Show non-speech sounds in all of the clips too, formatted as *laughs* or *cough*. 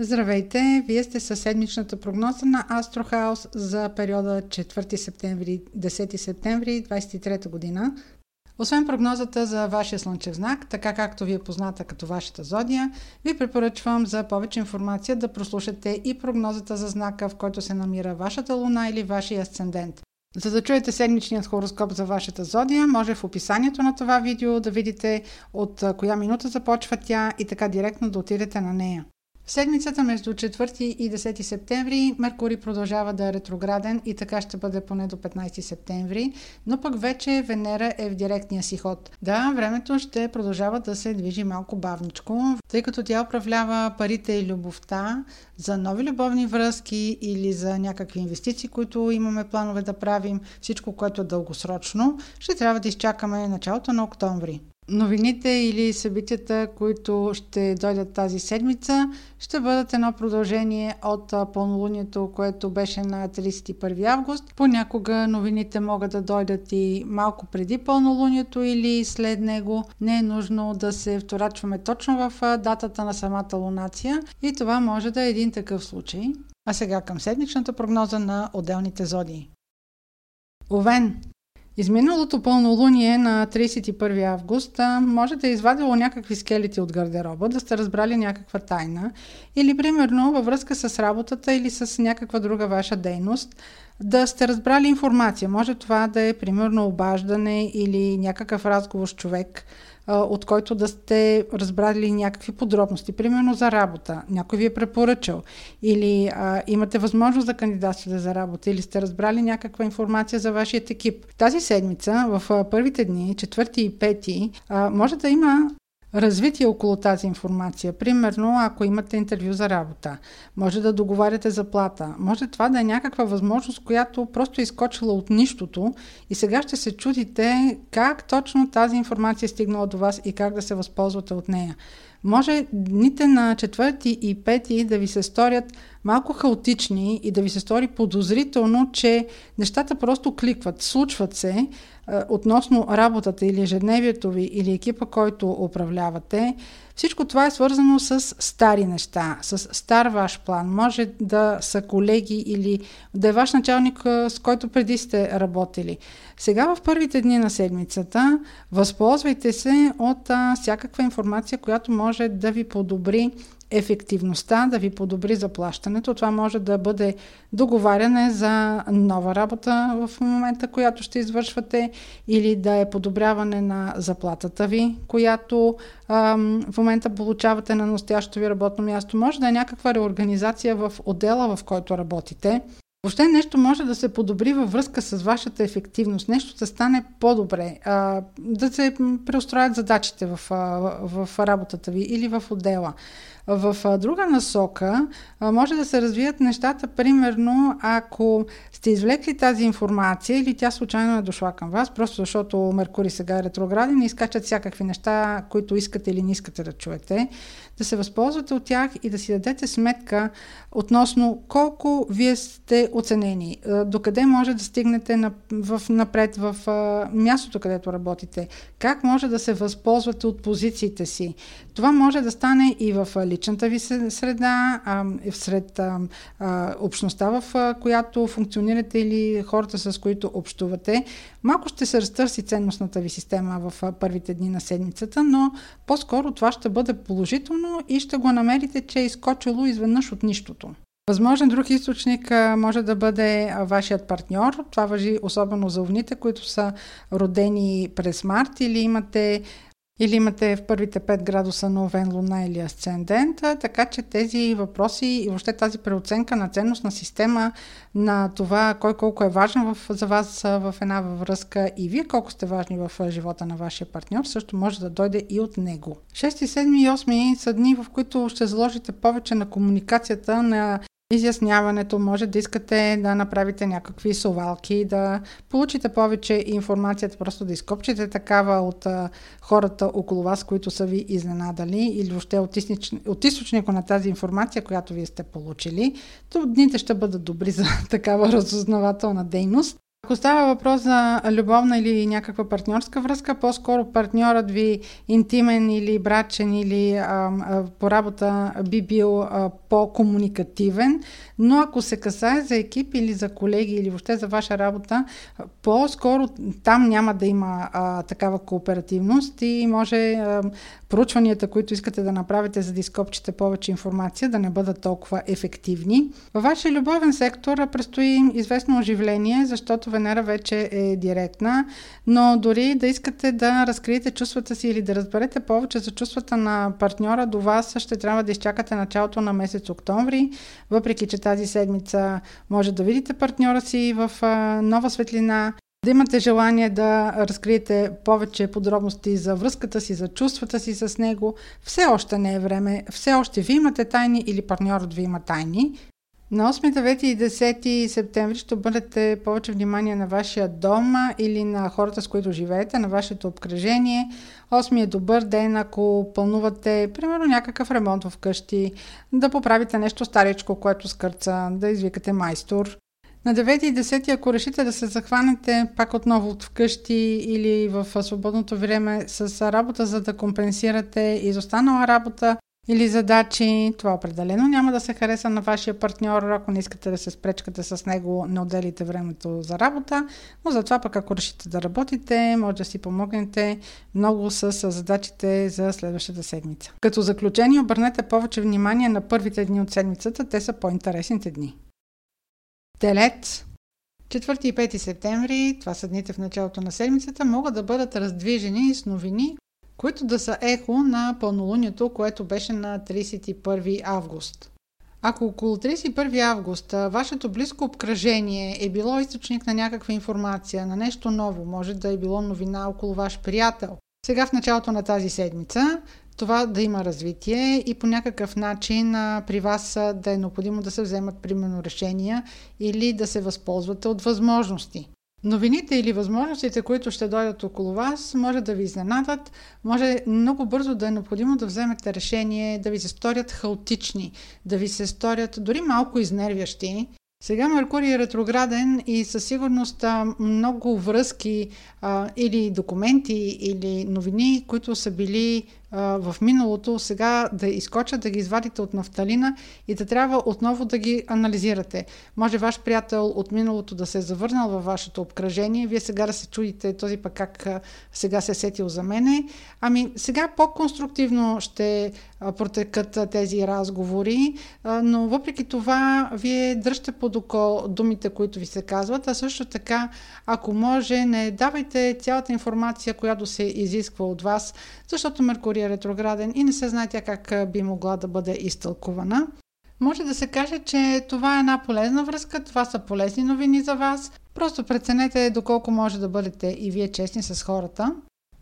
Здравейте! Вие сте със седмичната прогноза на Астрохаус за периода 4 септември 10 септември 23 година. Освен прогнозата за вашия слънчев знак, така както ви е позната като вашата зодия, ви препоръчвам за повече информация да прослушате и прогнозата за знака, в който се намира вашата луна или вашия асцендент. За да чуете седмичният хороскоп за вашата зодия, може в описанието на това видео да видите от коя минута започва тя и така директно да отидете на нея. В седмицата между 4 и 10 септември Меркурий продължава да е ретрограден и така ще бъде поне до 15 септември, но пък вече Венера е в директния си ход. Да, времето ще продължава да се движи малко бавничко, тъй като тя управлява парите и любовта за нови любовни връзки или за някакви инвестиции, които имаме планове да правим, всичко, което е дългосрочно, ще трябва да изчакаме началото на октомври. Новините или събитията, които ще дойдат тази седмица, ще бъдат едно продължение от пълнолунието, което беше на 31 август. Понякога новините могат да дойдат и малко преди пълнолунието или след него. Не е нужно да се вторачваме точно в датата на самата лунация и това може да е един такъв случай. А сега към седмичната прогноза на отделните зодии. Овен Изминалото пълнолуние на 31 август може да е извадило някакви скелети от гардероба, да сте разбрали някаква тайна или примерно във връзка с работата или с някаква друга ваша дейност, да сте разбрали информация. Може това да е примерно обаждане или някакъв разговор с човек, от който да сте разбрали някакви подробности, примерно за работа, някой ви е препоръчал, или а, имате възможност да кандидатствате за работа, или сте разбрали някаква информация за вашия екип. Тази седмица, в първите дни, четвърти и пети, може да има развитие около тази информация. Примерно, ако имате интервю за работа, може да договаряте заплата, може това да е някаква възможност, която просто е изкочила от нищото и сега ще се чудите как точно тази информация е стигнала до вас и как да се възползвате от нея. Може дните на четвърти и пети да ви се сторят малко хаотични и да ви се стори подозрително, че нещата просто кликват, случват се, относно работата или ежедневието ви или екипа, който управлявате, всичко това е свързано с стари неща, с стар ваш план. Може да са колеги или да е ваш началник, е, с който преди сте работили. Сега в първите дни на седмицата възползвайте се от а, всякаква информация, която може да ви подобри ефективността, да ви подобри заплащането. Това може да бъде договаряне за нова работа в момента, която ще извършвате, или да е подобряване на заплатата ви, която ам, в момента получавате на настоящото ви работно място. Може да е някаква реорганизация в отдела, в който работите. Въобще нещо може да се подобри във връзка с вашата ефективност, нещо да стане по-добре, да се преустроят задачите в, в работата ви или в отдела. В друга насока може да се развият нещата, примерно ако сте извлекли тази информация или тя случайно е дошла към вас, просто защото Меркурий сега е ретрограден и изкачат всякакви неща, които искате или не искате да чуете, да се възползвате от тях и да си дадете сметка относно колко вие сте оценени, докъде може да стигнете в, напред в мястото, където работите, как може да се възползвате от позициите си. Това може да стане и в личната ви среда, сред общността, в която функционирате или хората, с които общувате. Малко ще се разтърси ценностната ви система в първите дни на седмицата, но по-скоро това ще бъде положително и ще го намерите, че е изкочило изведнъж от нищото. Възможен друг източник може да бъде вашият партньор. Това въжи особено за овните, които са родени през март или имате или имате в първите 5 градуса на Овен, Луна или Асцендент, така че тези въпроси и въобще тази преоценка на ценностна система на това кой колко е важен в, за вас в една връзка и вие колко сте важни в живота на вашия партньор, също може да дойде и от него. 6, 7 и 8 са дни, в които ще заложите повече на комуникацията, на изясняването, може да искате да направите някакви совалки, да получите повече информацията, просто да изкопчите такава от а, хората около вас, които са ви изненадали или въобще от, източ... от източника на тази информация, която вие сте получили. То дните ще бъдат добри за *laughs* такава разузнавателна дейност. Ако става въпрос за любовна или някаква партньорска връзка, по-скоро партньорът ви интимен или брачен или а, а, по работа би бил а, по-комуникативен, но ако се касае за екип или за колеги или въобще за ваша работа, по-скоро там няма да има а, такава кооперативност и може а, проучванията, които искате да направите, за да изкопчите повече информация, да не бъдат толкова ефективни. Във вашия любовен сектор предстои известно оживление, защото Венера вече е директна, но дори да искате да разкриете чувствата си или да разберете повече за чувствата на партньора до вас, ще трябва да изчакате началото на месец октомври, въпреки че тази седмица може да видите партньора си в нова светлина, да имате желание да разкриете повече подробности за връзката си, за чувствата си с него. Все още не е време, все още ви имате тайни или партньорът ви има тайни. На 8, 9 и 10 септември ще обърнете повече внимание на вашия дом или на хората, с които живеете, на вашето обкръжение. 8 е добър ден, ако пълнувате, примерно, някакъв ремонт в къщи, да поправите нещо старичко, което скърца, да извикате майстор. На 9 и 10, ако решите да се захванете пак отново от вкъщи или в свободното време с работа, за да компенсирате изостанала работа или задачи, това определено няма да се хареса на вашия партньор, ако не искате да се спречкате с него, не отделите времето за работа, но затова пък ако решите да работите, може да си помогнете много с задачите за следващата седмица. Като заключение обърнете повече внимание на първите дни от седмицата, те са по-интересните дни. Телец. 4 и 5 септември, това са дните в началото на седмицата, могат да бъдат раздвижени с новини, които да са ехо на пълнолунието, което беше на 31 август. Ако около 31 август вашето близко обкръжение е било източник на някаква информация, на нещо ново, може да е било новина около ваш приятел, сега в началото на тази седмица това да има развитие и по някакъв начин а, при вас а, да е необходимо да се вземат примерно решения или да се възползвате от възможности. Новините или възможностите, които ще дойдат около вас, може да ви изненадат, може много бързо да е необходимо да вземете решение, да ви се сторят хаотични, да ви се сторят дори малко изнервящи. Сега Меркурий е ретрограден и със сигурност много връзки а, или документи или новини, които са били в миналото, сега да изкочат, да ги извадите от нафталина и да трябва отново да ги анализирате. Може ваш приятел от миналото да се е завърнал във вашето обкръжение, вие сега да се чудите този пък как сега се е сетил за мене. Ами сега по-конструктивно ще протекат тези разговори, но въпреки това вие дръжте под око думите, които ви се казват, а също така, ако може, не давайте цялата информация, която се изисква от вас, защото Меркурий е ретрограден и не се знае тя как би могла да бъде изтълкувана. Може да се каже, че това е една полезна връзка, това са полезни новини за вас. Просто преценете доколко може да бъдете и вие честни с хората.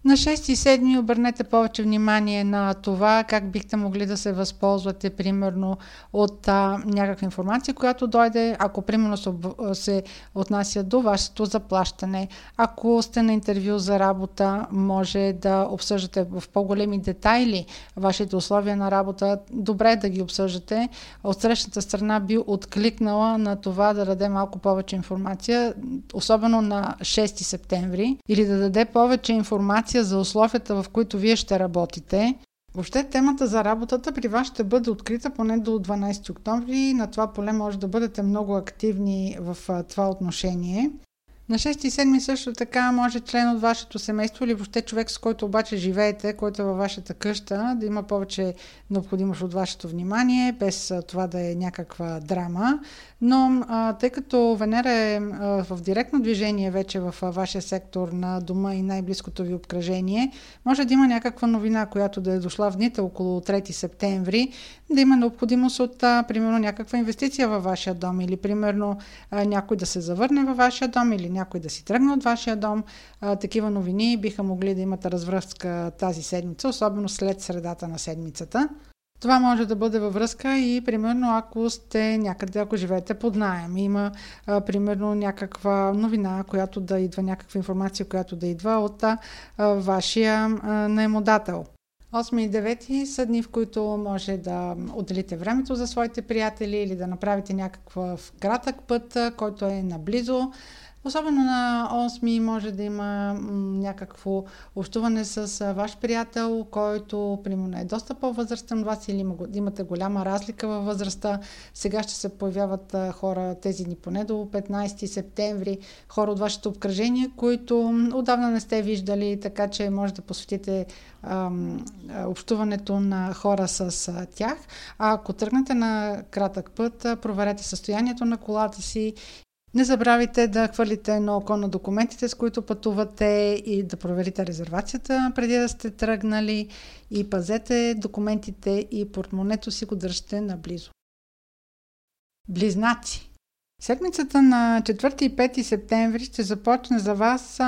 На 6 и 7 обърнете повече внимание на това как бихте могли да се възползвате примерно от а, някаква информация, която дойде, ако примерно се, се отнася до вашето заплащане. Ако сте на интервю за работа, може да обсъждате в по-големи детайли вашите условия на работа. Добре е да ги обсъждате. От срещната страна би откликнала на това да даде малко повече информация, особено на 6 септември, или да даде повече информация информация за условията, в които вие ще работите. Въобще темата за работата при вас ще бъде открита поне до 12 октомври. На това поле може да бъдете много активни в това отношение. На 6 и 7 също така може член от вашето семейство или въобще човек, с който обаче живеете, който е във вашата къща, да има повече необходимост от вашето внимание, без това да е някаква драма. Но а, тъй като Венера е а, в директно движение вече в а, вашия сектор на дома и най-близкото ви обкръжение, може да има някаква новина, която да е дошла в дните около 3 септември, да има необходимост от, а, примерно, някаква инвестиция във вашия дом или, примерно, а, някой да се завърне във вашия дом или някой да си тръгне от вашия дом. А, такива новини биха могли да имат развръзка тази седмица, особено след средата на седмицата. Това може да бъде във връзка и примерно ако сте някъде, ако живеете под найем, има а, примерно някаква новина, която да идва, някаква информация, която да идва от а, вашия а, наемодател. 8 и 9 са дни, в които може да отделите времето за своите приятели или да направите някакъв кратък път, който е наблизо Особено на 8 може да има някакво общуване с ваш приятел, който примерно е доста по-възрастен вас или имате голяма разлика във възрастта. Сега ще се появяват хора тези дни поне до 15 септември, хора от вашето обкръжение, които отдавна не сте виждали, така че може да посветите ам, общуването на хора с тях. А ако тръгнете на кратък път, проверете състоянието на колата си не забравяйте да хвърлите едно око на документите, с които пътувате и да проверите резервацията преди да сте тръгнали и пазете документите и портмонето си го държите наблизо. Близнаци Седмицата на 4 и 5 септември ще започне за вас,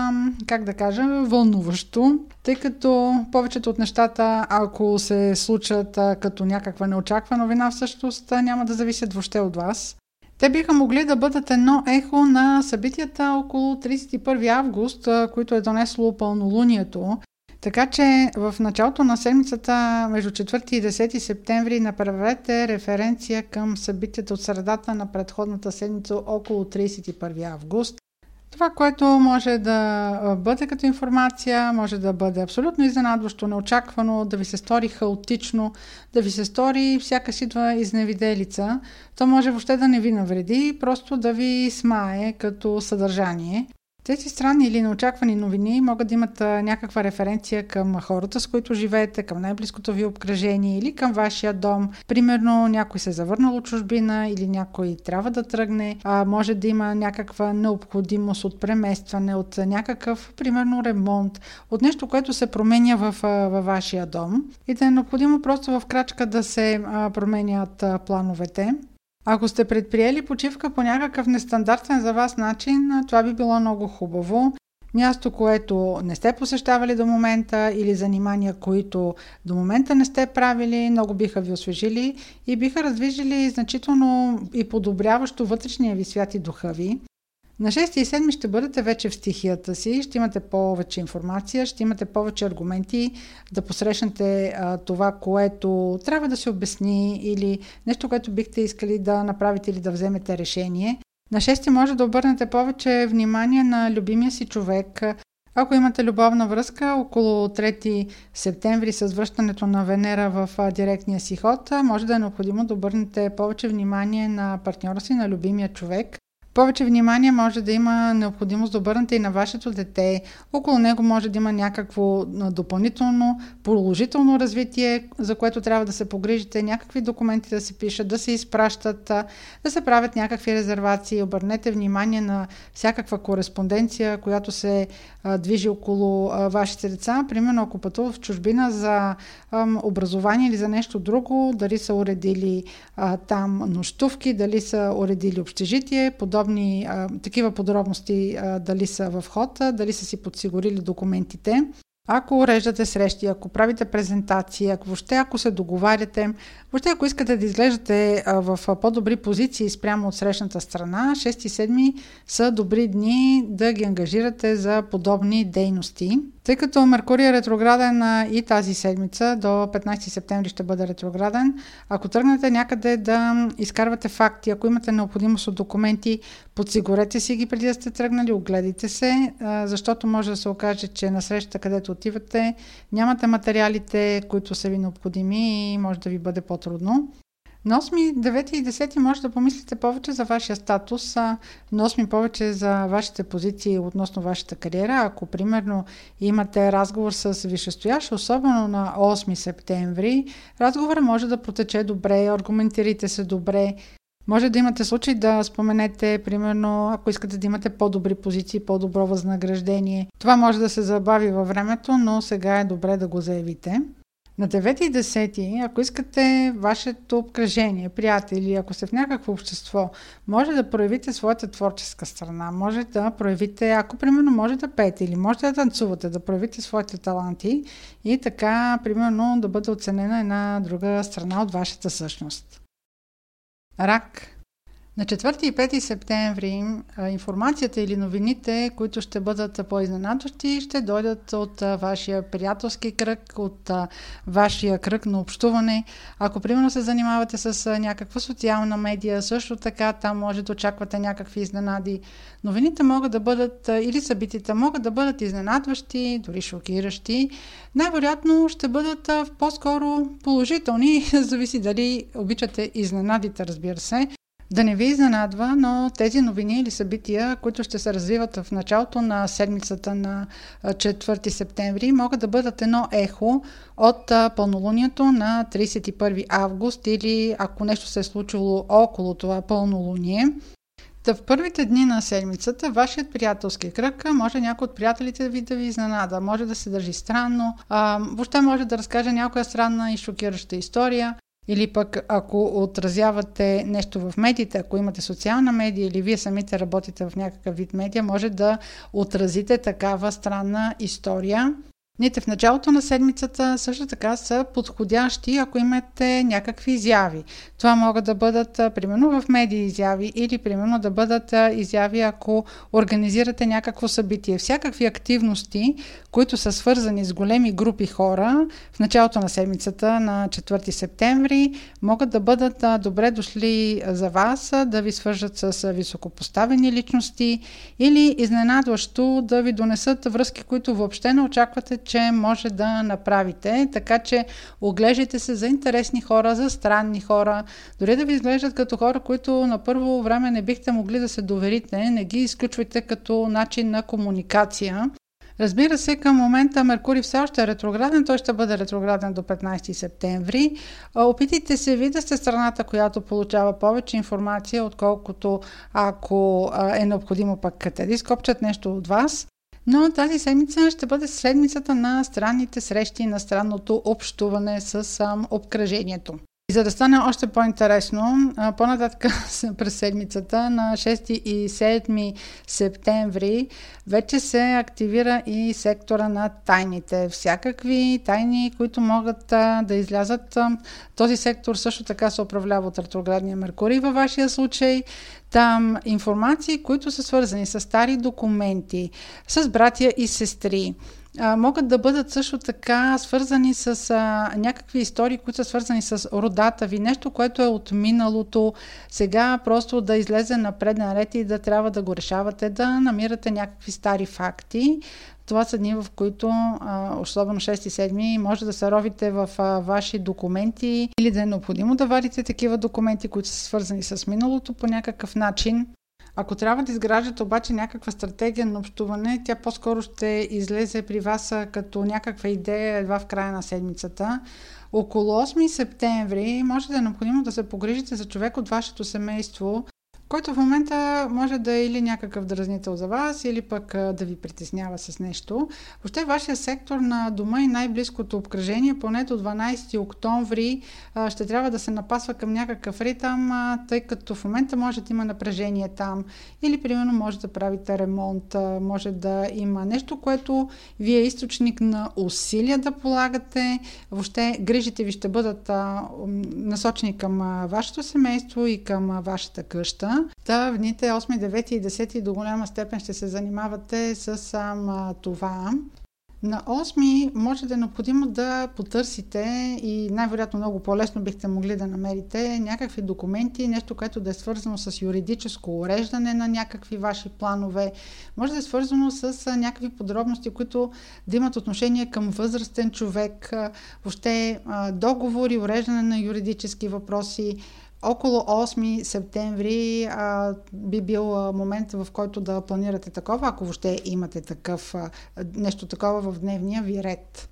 как да кажа, вълнуващо, тъй като повечето от нещата, ако се случат като някаква неочаквана новина, всъщност няма да зависят въобще от вас. Те биха могли да бъдат едно ехо на събитията около 31 август, които е донесло пълнолунието. Така че в началото на седмицата между 4 и 10 септември направете референция към събитията от средата на предходната седмица около 31 август. Това, което може да бъде като информация, може да бъде абсолютно изненадващо, неочаквано, да ви се стори хаотично, да ви се стори всяка сидва изневиделица. То може въобще да не ви навреди, просто да ви смае като съдържание. Тези странни или неочаквани новини могат да имат някаква референция към хората, с които живеете, към най-близкото ви обкръжение или към вашия дом. Примерно някой се е завърнал от чужбина или някой трябва да тръгне. А, може да има някаква необходимост от преместване, от някакъв, примерно, ремонт, от нещо, което се променя в, във вашия дом и да е необходимо просто в крачка да се променят плановете. Ако сте предприели почивка по някакъв нестандартен за вас начин, това би било много хубаво. Място, което не сте посещавали до момента или занимания, които до момента не сте правили, много биха ви освежили и биха раздвижили значително и подобряващо вътрешния ви свят и духа ви. На 6 и 7 ще бъдете вече в стихията си, ще имате повече информация, ще имате повече аргументи да посрещнете а, това, което трябва да се обясни или нещо, което бихте искали да направите или да вземете решение. На 6 може да обърнете повече внимание на любимия си човек. Ако имате любовна връзка около 3 септември с връщането на Венера в директния си ход, може да е необходимо да обърнете повече внимание на партньора си, на любимия човек. Повече внимание може да има необходимост да обърнете и на вашето дете. Около него може да има някакво допълнително положително развитие, за което трябва да се погрижите, някакви документи да се пишат, да се изпращат, да се правят някакви резервации. Обърнете внимание на всякаква кореспонденция, която се движи около вашите деца. Примерно, ако пътува в чужбина за образование или за нещо друго, дали са уредили там нощувки, дали са уредили общежитие, подобно подробни, а, такива подробности а, дали са в ход, дали са си подсигурили документите. Ако уреждате срещи, ако правите презентации, ако въобще ако се договаряте, въобще ако искате да изглеждате в по-добри позиции спрямо от срещната страна, 6 и 7 са добри дни да ги ангажирате за подобни дейности. Тъй като Меркурий е ретрограден и тази седмица, до 15 септември ще бъде ретрограден, ако тръгнете някъде да изкарвате факти, ако имате необходимост от документи, подсигурете си ги преди да сте тръгнали, огледайте се, защото може да се окаже, че на срещата, където отивате, нямате материалите, които са ви необходими и може да ви бъде по-трудно. На 8, 9 и 10 може да помислите повече за вашия статус, на 8 повече за вашите позиции относно вашата кариера. Ако, примерно, имате разговор с висшестоящ, особено на 8 септември, разговорът може да протече добре, аргументирайте се добре, може да имате случай да споменете, примерно, ако искате да имате по-добри позиции, по-добро възнаграждение. Това може да се забави във времето, но сега е добре да го заявите. На 9 и 10, ако искате вашето обкръжение, приятели, ако сте в някакво общество, може да проявите своята творческа страна, може да проявите, ако примерно може да пеете или може да танцувате, да проявите своите таланти и така, примерно, да бъде оценена една друга страна от вашата същност. Рак. На 4 и 5 септември информацията или новините, които ще бъдат по-изненадващи, ще дойдат от вашия приятелски кръг, от вашия кръг на общуване. Ако примерно се занимавате с някаква социална медия, също така там може да очаквате някакви изненади. Новините могат да бъдат, или събитията могат да бъдат изненадващи, дори шокиращи. Най-вероятно ще бъдат по-скоро положителни, *laughs* зависи дали обичате изненадите, разбира се. Да не ви изненадва, но тези новини или събития, които ще се развиват в началото на седмицата на 4 септември, могат да бъдат едно ехо от пълнолунието на 31 август или ако нещо се е случило около това пълнолуние. Та в първите дни на седмицата вашият приятелски кръг може някой от приятелите ви да ви изненада, може да се държи странно, а, въобще може да разкаже някоя странна и шокираща история. Или пък ако отразявате нещо в медиите, ако имате социална медия или вие самите работите в някакъв вид медия, може да отразите такава странна история Дните в началото на седмицата също така са подходящи, ако имате някакви изяви. Това могат да бъдат примерно в медии изяви или примерно да бъдат изяви, ако организирате някакво събитие. Всякакви активности, които са свързани с големи групи хора в началото на седмицата на 4 септември, могат да бъдат добре дошли за вас, да ви свържат с високопоставени личности или изненадващо да ви донесат връзки, които въобще не очаквате, че може да направите. Така че оглеждайте се за интересни хора, за странни хора, дори да ви изглеждат като хора, които на първо време не бихте могли да се доверите, не ги изключвайте като начин на комуникация. Разбира се, към момента Меркурий все още е ретрограден, той ще бъде ретрограден до 15 септември. Опитайте се ви да сте страната, която получава повече информация, отколкото ако е необходимо пък те изкопчат нещо от вас. Но тази седмица ще бъде седмицата на странните срещи, на странното общуване с обкръжението. И за да стане още по-интересно, по-нататък *laughs* през седмицата на 6 и 7 септември вече се активира и сектора на тайните. Всякакви тайни, които могат да излязат. Този сектор също така се управлява от ретроградния Меркурий във вашия случай. Там информации, които са свързани с стари документи, с братя и сестри, могат да бъдат също така свързани с а, някакви истории, които са свързани с родата ви, нещо, което е от миналото, сега просто да излезе на преден ред и да трябва да го решавате, да намирате някакви стари факти. Това са дни, в които, а, особено 6 и 7, може да се ровите в а, ваши документи или да е необходимо да вадите такива документи, които са свързани с миналото по някакъв начин. Ако трябва да изграждате обаче някаква стратегия на общуване, тя по-скоро ще излезе при вас като някаква идея едва в края на седмицата. Около 8 септември може да е необходимо да се погрижите за човек от вашето семейство, който в момента може да е или някакъв дразнител за вас, или пък да ви притеснява с нещо. Въобще вашия сектор на дома и най-близкото обкръжение, поне до 12 октомври, ще трябва да се напасва към някакъв ритъм, тъй като в момента може да има напрежение там, или примерно може да правите ремонт, може да има нещо, което ви е източник на усилия да полагате. Въобще грижите ви ще бъдат насочени към вашето семейство и към вашата къща. Та в дните 8, 9 и 10 до голяма степен ще се занимавате с а, това. На 8 може да е необходимо да потърсите и най-вероятно много по-лесно бихте могли да намерите някакви документи, нещо, което да е свързано с юридическо уреждане на някакви ваши планове. Може да е свързано с някакви подробности, които да имат отношение към възрастен човек, въобще договори, уреждане на юридически въпроси, около 8 септември а, би бил момент, в който да планирате такова, ако въобще имате такъв, а, нещо такова в дневния ви ред.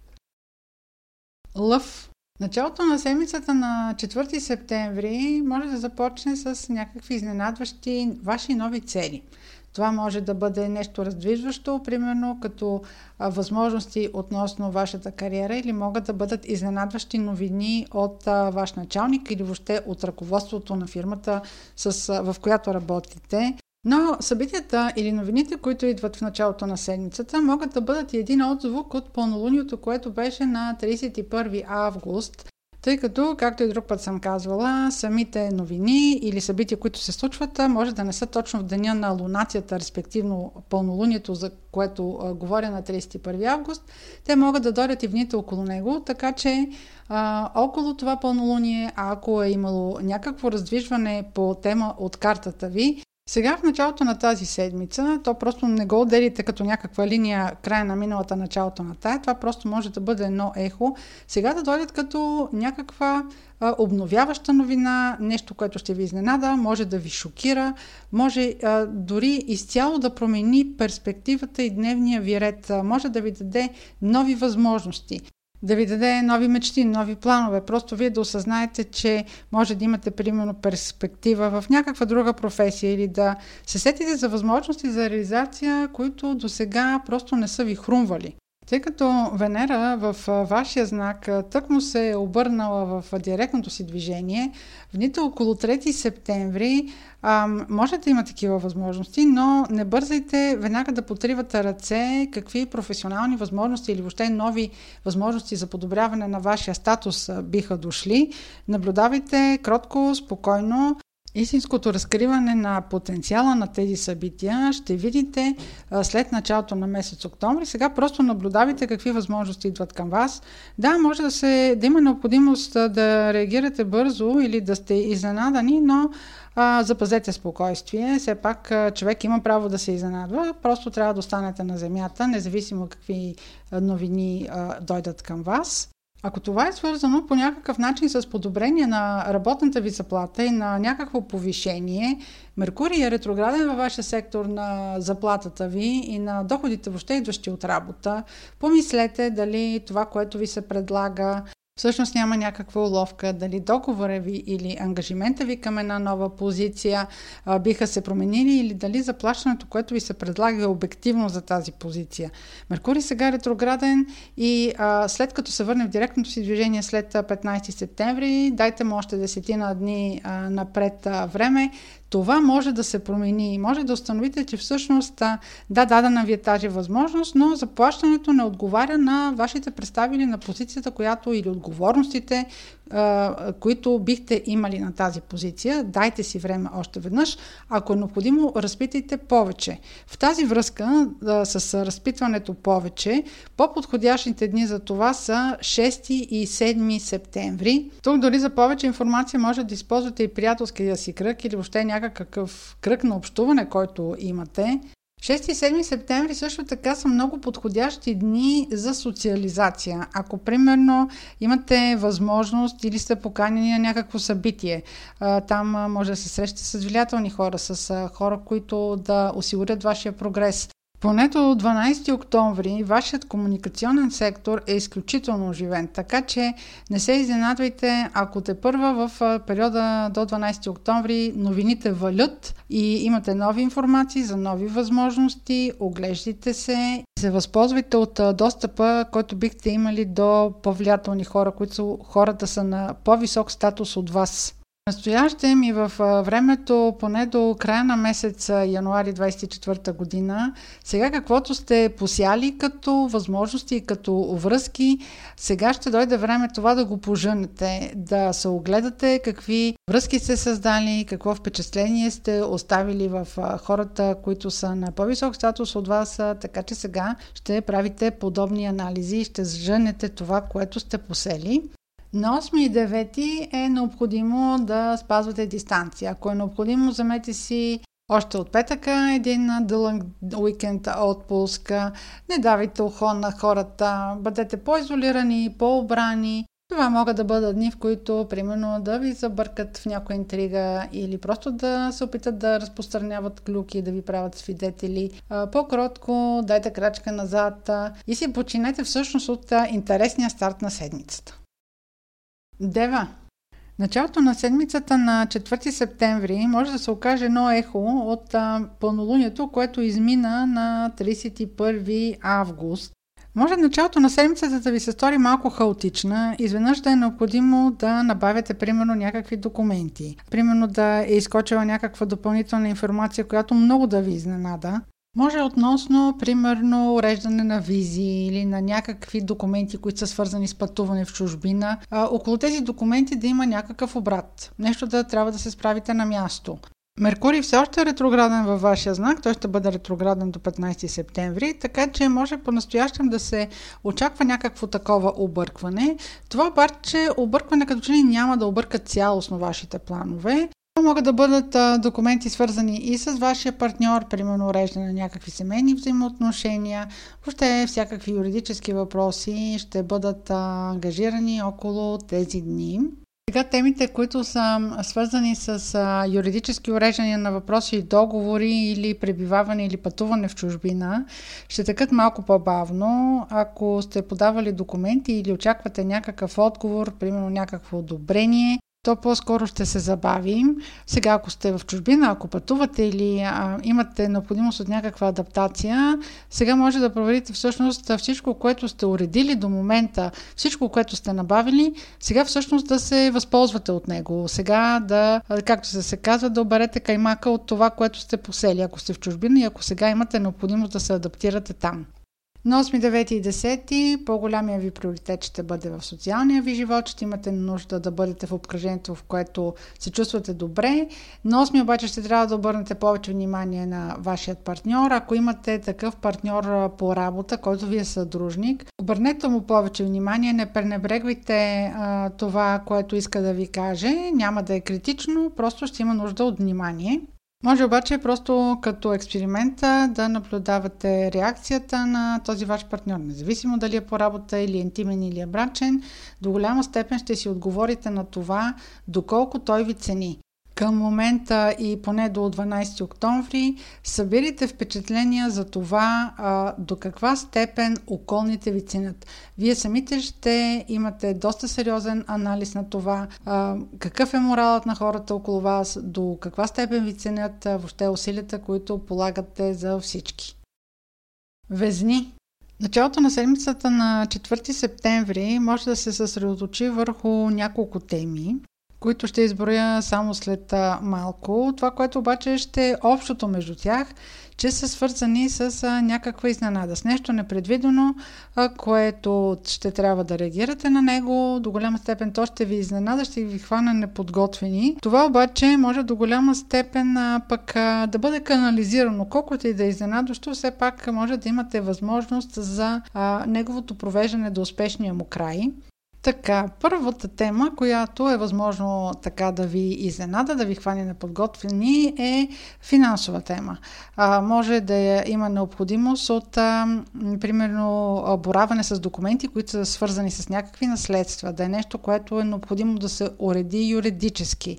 Лъв. Началото на седмицата на 4 септември може да започне с някакви изненадващи ваши нови цели – това може да бъде нещо раздвижващо, примерно като възможности относно вашата кариера или могат да бъдат изненадващи новини от ваш началник или въобще от ръководството на фирмата, с, в която работите. Но събитията или новините, които идват в началото на седмицата, могат да бъдат и един отзвук от пълнолунието, което беше на 31 август Тъй като, както и друг път съм казвала, самите новини или събития, които се случват, може да не са точно в деня на лунацията, респективно пълнолунието, за което говоря на 31 август. Те могат да дойдат и в дните около него, така че а, около това пълнолуние, ако е имало някакво раздвижване по тема от картата ви, сега в началото на тази седмица, то просто не го отделите като някаква линия края на миналата, началото на тая, това просто може да бъде едно ехо. Сега да дойдат като някаква а, обновяваща новина, нещо, което ще ви изненада, може да ви шокира, може а, дори изцяло да промени перспективата и дневния ви ред, а, може да ви даде нови възможности да ви даде нови мечти, нови планове. Просто вие да осъзнаете, че може да имате, примерно, перспектива в някаква друга професия или да се сетите за възможности за реализация, които до сега просто не са ви хрумвали. Тъй като Венера в вашия знак тък му се е обърнала в директното си движение, в дните около 3 септември може да има такива възможности, но не бързайте веднага да потривате ръце какви професионални възможности или въобще нови възможности за подобряване на вашия статус биха дошли. Наблюдавайте кротко, спокойно, Истинското разкриване на потенциала на тези събития ще видите след началото на месец октомври. Сега просто наблюдавайте какви възможности идват към вас. Да, може да, се, да има необходимост да реагирате бързо или да сте изненадани, но а, запазете спокойствие. Все пак човек има право да се изненадва. Просто трябва да останете на земята, независимо какви новини а, дойдат към вас. Ако това е свързано по някакъв начин с подобрение на работната ви заплата и на някакво повишение, Меркурий е ретрограден във вашия сектор на заплатата ви и на доходите въобще идващи от работа, помислете дали това, което ви се предлага, всъщност няма някаква уловка, дали договора ви или ангажимента ви към една нова позиция а, биха се променили или дали заплащането, което ви се предлага е обективно за тази позиция. Меркурий сега е ретрограден и а, след като се върне в директното си движение след 15 септември, дайте му още десетина дни а, напред а, време, това може да се промени. Може да установите, че всъщност да, дадена ви е тази възможност, но заплащането не отговаря на вашите представили на позицията, която или отговорностите, които бихте имали на тази позиция. Дайте си време още веднъж. Ако е необходимо, разпитайте повече. В тази връзка с разпитването повече, по-подходящите дни за това са 6 и 7 септември. Тук дори за повече информация може да използвате и приятелския си кръг или въобще някакъв кръг на общуване, който имате. 6 и 7 септември също така са много подходящи дни за социализация. Ако примерно имате възможност или сте поканени на някакво събитие, там може да се срещате с влиятелни хора, с хора, които да осигурят вашия прогрес. Поне до 12 октомври вашият комуникационен сектор е изключително оживен, така че не се изненадвайте, ако те първа в периода до 12 октомври новините валят и имате нови информации за нови възможности, оглеждайте се, се възползвайте от достъпа, който бихте имали до по-влиятелни хора, които хората са на по-висок статус от вас. Настоящем и в времето поне до края на месец януари 24 година, сега каквото сте посяли като възможности и като връзки, сега ще дойде време това да го пожънете, да се огледате какви връзки сте създали, какво впечатление сте оставили в хората, които са на по-висок статус от вас, така че сега ще правите подобни анализи и ще зжънете това, което сте посели. На 8 и 9 е необходимо да спазвате дистанция. Ако е необходимо, вземете си още от петъка един дълъг уикенд отпуск. Не давайте ухо на хората. Бъдете по-изолирани, по-обрани. Това могат да бъдат дни, в които, примерно, да ви забъркат в някоя интрига или просто да се опитат да разпространяват клюки, да ви правят свидетели. По-кротко, дайте крачка назад и си починете всъщност от интересния старт на седмицата. Дева. Началото на седмицата на 4 септември може да се окаже едно ехо от пълнолунието, което измина на 31 август. Може началото на седмицата да ви се стори малко хаотична, изведнъж да е необходимо да набавяте примерно някакви документи. Примерно да е изкочила някаква допълнителна информация, която много да ви изненада. Може относно, примерно, уреждане на визи или на някакви документи, които са свързани с пътуване в чужбина. А, около тези документи да има някакъв обрат. Нещо да трябва да се справите на място. Меркурий все още е ретрограден във вашия знак, той ще бъде ретрограден до 15 септември, така че може по-настоящем да се очаква някакво такова объркване. Това обаче объркване като че ли няма да обърка цялостно вашите планове. Могат да бъдат а, документи свързани и с вашия партньор, примерно уреждане на някакви семейни взаимоотношения, въобще всякакви юридически въпроси ще бъдат а, ангажирани около тези дни. Сега темите, които са свързани с а, юридически уреждания на въпроси, договори или пребиваване или пътуване в чужбина, ще текат малко по-бавно. Ако сте подавали документи или очаквате някакъв отговор, примерно някакво одобрение, то по-скоро ще се забави. Сега, ако сте в чужбина, ако пътувате или а, имате необходимост от някаква адаптация, сега може да проверите всъщност всичко, което сте уредили до момента, всичко, което сте набавили, сега всъщност да се възползвате от него. Сега да, както се се казва, да оберете каймака от това, което сте посели, ако сте в чужбина и ако сега имате необходимост да се адаптирате там. На 8, 9 и 10 по-голямия ви приоритет ще бъде в социалния ви живот, ще имате нужда да бъдете в обкръжението, в което се чувствате добре. На 8 обаче ще трябва да обърнете повече внимание на вашият партньор. Ако имате такъв партньор по работа, който ви е съдружник, обърнете му повече внимание, не пренебрегвайте а, това, което иска да ви каже. Няма да е критично, просто ще има нужда от внимание. Може обаче просто като експеримент да наблюдавате реакцията на този ваш партньор, независимо дали е по работа или е интимен или е брачен, до голяма степен ще си отговорите на това доколко той ви цени. Към момента и поне до 12 октомври събирайте впечатления за това а, до каква степен околните ви ценят. Вие самите ще имате доста сериозен анализ на това а, какъв е моралът на хората около вас, до каква степен ви ценят а, въобще усилията, които полагате за всички. Везни. Началото на седмицата на 4 септември може да се съсредоточи върху няколко теми които ще изброя само след малко. Това, което обаче ще е общото между тях, че са свързани с някаква изненада, с нещо непредвидено, което ще трябва да реагирате на него. До голяма степен то ще ви изненада, ще ви хване неподготвени. Това обаче може до голяма степен пък да бъде канализирано. Колкото и да е изненадващо, все пак може да имате възможност за неговото провеждане до успешния му край. Така, първата тема, която е възможно така да ви изненада, да ви хване на подготвени, е финансова тема. А, може да има необходимост от, а, примерно, бораване с документи, които са свързани с някакви наследства, да е нещо, което е необходимо да се уреди юридически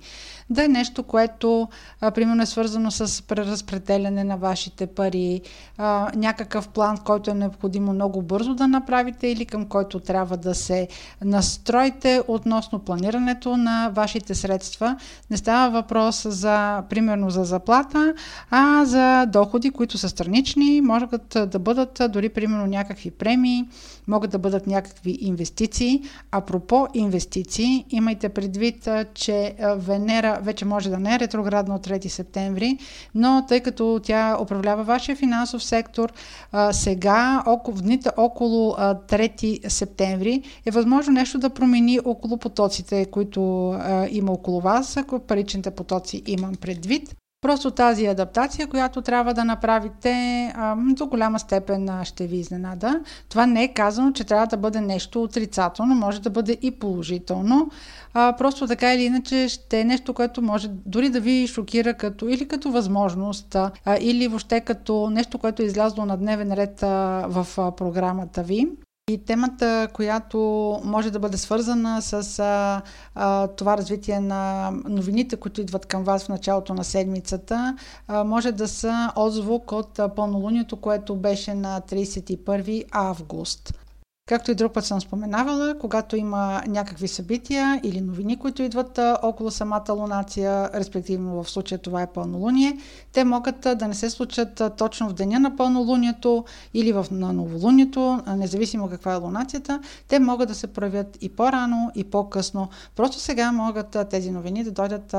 да е нещо, което а, примерно е свързано с преразпределяне на вашите пари, а, някакъв план, който е необходимо много бързо да направите или към който трябва да се настроите относно планирането на вашите средства. Не става въпрос за, примерно, за заплата, а за доходи, които са странични, могат да бъдат дори, примерно, някакви премии, могат да бъдат някакви инвестиции. Апропо инвестиции, имайте предвид, че Венера вече може да не е ретроградна от 3 септември, но тъй като тя управлява вашия финансов сектор, а, сега, около, в дните около а, 3 септември, е възможно нещо да промени около потоците, които а, има около вас, ако паричните потоци имам предвид. Просто тази адаптация, която трябва да направите, до голяма степен ще ви изненада. Това не е казано, че трябва да бъде нещо отрицателно, може да бъде и положително. Просто така или иначе ще е нещо, което може дори да ви шокира като, или като възможност, или въобще като нещо, което е излязло на дневен ред в програмата ви. И темата, която може да бъде свързана с а, а, това развитие на новините, които идват към вас в началото на седмицата, а, може да са отзвук от пълнолунието, което беше на 31 август. Както и друг път съм споменавала, когато има някакви събития или новини, които идват около самата лунация, респективно в случая това е пълнолуние, те могат да не се случат точно в деня на пълнолунието или в, на новолунието, независимо каква е лунацията, те могат да се проявят и по-рано, и по-късно. Просто сега могат тези новини да дойдат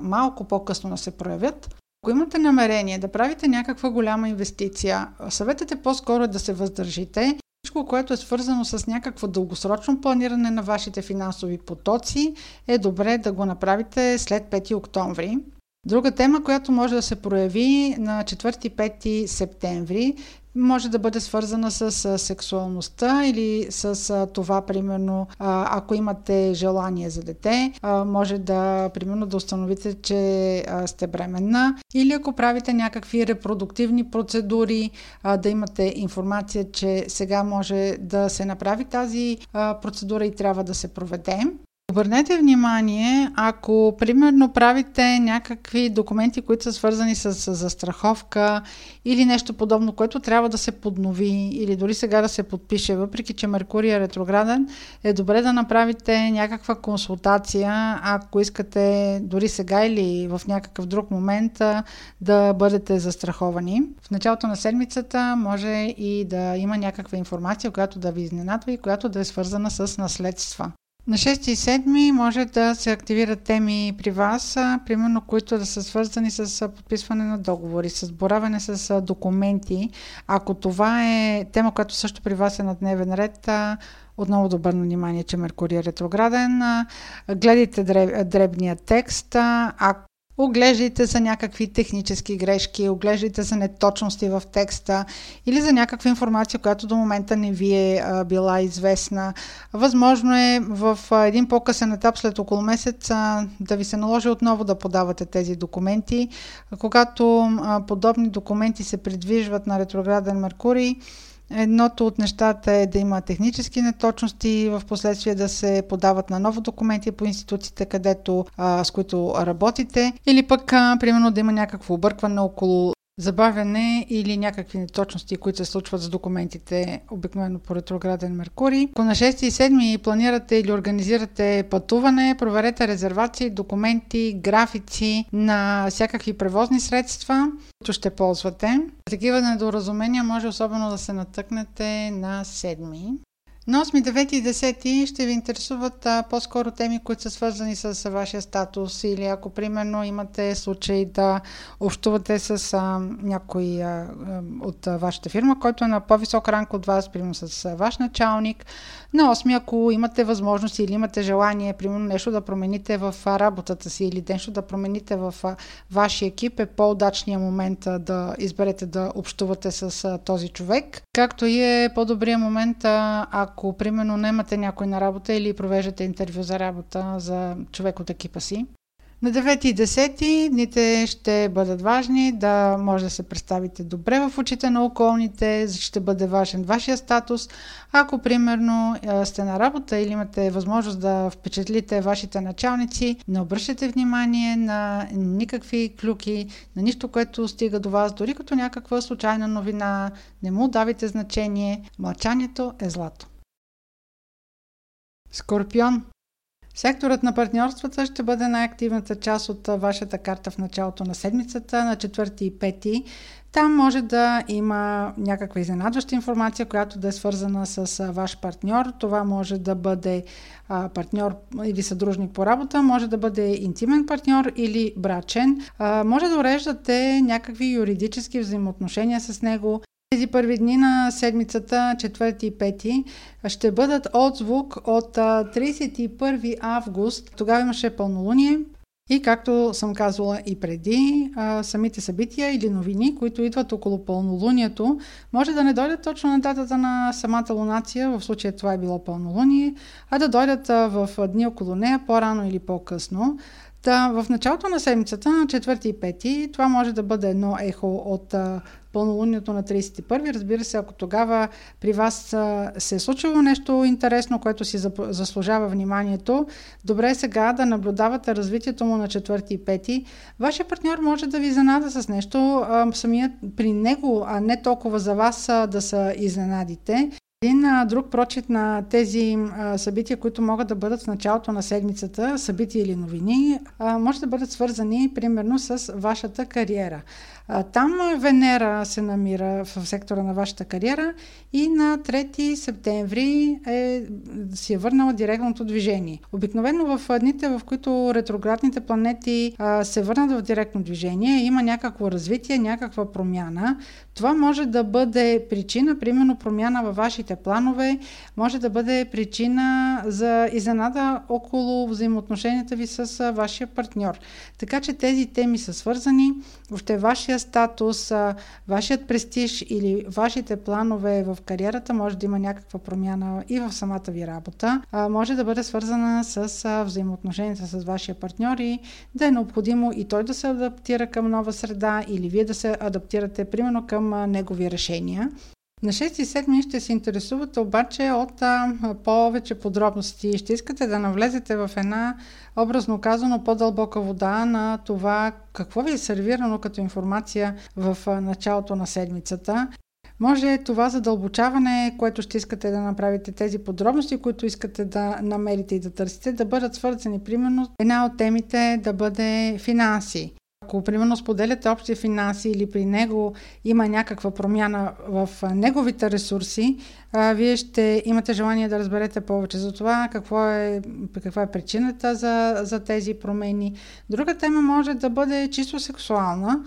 малко по-късно да се проявят, Ако имате намерение да правите някаква голяма инвестиция, съветът е по-скоро да се въздържите. Всичко, което е свързано с някакво дългосрочно планиране на вашите финансови потоци, е добре да го направите след 5 октомври. Друга тема, която може да се прояви на 4-5 септември, може да бъде свързана с сексуалността или с това, примерно, ако имате желание за дете, може да, примерно, да установите, че сте бременна или ако правите някакви репродуктивни процедури, да имате информация, че сега може да се направи тази процедура и трябва да се проведе. Обърнете внимание, ако примерно правите някакви документи, които са свързани с, застраховка или нещо подобно, което трябва да се поднови или дори сега да се подпише, въпреки че Меркурий е ретрограден, е добре да направите някаква консултация, ако искате дори сега или в някакъв друг момент да бъдете застраховани. В началото на седмицата може и да има някаква информация, която да ви изненадва и която да е свързана с наследства. На 6 и 7 може да се активират теми при вас, примерно които да са свързани с подписване на договори, с боравене с документи. Ако това е тема, която също при вас е на дневен ред, отново да обърна внимание, че Меркурий е ретрограден. Гледайте дребния текст. Ако Оглеждайте за някакви технически грешки, оглеждайте за неточности в текста или за някаква информация, която до момента не ви е а, била известна. Възможно е в а, един по-късен етап, след около месец, а, да ви се наложи отново да подавате тези документи. Когато подобни документи се придвижват на ретрограден Меркурий, Едното от нещата е да има технически неточности в последствие да се подават на ново документи по институциите, където, а, с които работите, или пък, а, примерно, да има някакво объркване около забавяне или някакви неточности, които се случват с документите, обикновено по ретрограден Меркурий. Ако на 6 и 7 планирате или организирате пътуване, проверете резервации, документи, графици на всякакви превозни средства, които ще ползвате. Такива недоразумения може особено да се натъкнете на 7. На 8, 9 и 10 ще ви интересуват по-скоро теми, които са свързани с вашия статус или ако примерно имате случай да общувате с а, някой а, от вашата фирма, който е на по-висок ранг от вас, примерно с а, ваш началник. На 8, ако имате възможност или имате желание, примерно нещо да промените в работата си или нещо да промените в вашия екип, е по-удачният момент да изберете да общувате с този човек. Както и е по-добрият момент, ако примерно немате някой на работа или провеждате интервю за работа за човек от екипа си. На 9 и 10 дните ще бъдат важни, да може да се представите добре в очите на околните, ще бъде важен вашия статус. Ако примерно сте на работа или имате възможност да впечатлите вашите началници, не обръщате внимание на никакви клюки, на нищо, което стига до вас, дори като някаква случайна новина, не му давите значение. Мълчанието е злато. Скорпион. Секторът на партньорствата ще бъде най-активната част от вашата карта в началото на седмицата, на 4 и 5. Там може да има някаква изненадваща информация, която да е свързана с ваш партньор. Това може да бъде партньор или съдружник по работа, може да бъде интимен партньор или брачен. Може да уреждате някакви юридически взаимоотношения с него, тези първи дни на седмицата, 4 и 5, ще бъдат отзвук от 31 август. Тогава имаше пълнолуние. И както съм казвала и преди, самите събития или новини, които идват около пълнолунието, може да не дойдат точно на датата на самата лунация, в случая това е било пълнолуние, а да дойдат в дни около нея по-рано или по-късно. Та, в началото на седмицата, на 4 и 5, това може да бъде едно ехо от пълнолунието на 31. Разбира се, ако тогава при вас се е случило нещо интересно, което си заслужава вниманието, добре е сега да наблюдавате развитието му на 4 и 5. Вашия партньор може да ви занада с нещо, самият при него, а не толкова за вас да са изненадите. Един друг прочит на тези събития, които могат да бъдат в началото на седмицата, събития или новини, може да бъдат свързани примерно с вашата кариера. Там Венера се намира в сектора на вашата кариера и на 3 септември е, си е върнала директното движение. Обикновено в дните, в които ретроградните планети а, се върнат в директно движение, има някакво развитие, някаква промяна. Това може да бъде причина, примерно промяна във вашите планове, може да бъде причина за изненада около взаимоотношенията ви с вашия партньор. Така че тези теми са свързани. Въобще вашия статус, вашият престиж или вашите планове в кариерата може да има някаква промяна и в самата ви работа. Може да бъде свързана с взаимоотношенията с вашия партньор и да е необходимо и той да се адаптира към нова среда или вие да се адаптирате примерно към негови решения. На 6 и 7 ще се интересувате обаче от а, повече подробности. Ще искате да навлезете в една, образно казано, по-дълбока вода на това какво ви е сервирано като информация в а, началото на седмицата. Може това задълбочаване, което ще искате да направите, тези подробности, които искате да намерите и да търсите, да бъдат свързани. Примерно, една от темите да бъде финанси. Ако, примерно, споделяте общи финанси или при него има някаква промяна в неговите ресурси, вие ще имате желание да разберете повече за това, какво е, каква е причината за, за тези промени. Друга тема може да бъде чисто сексуална,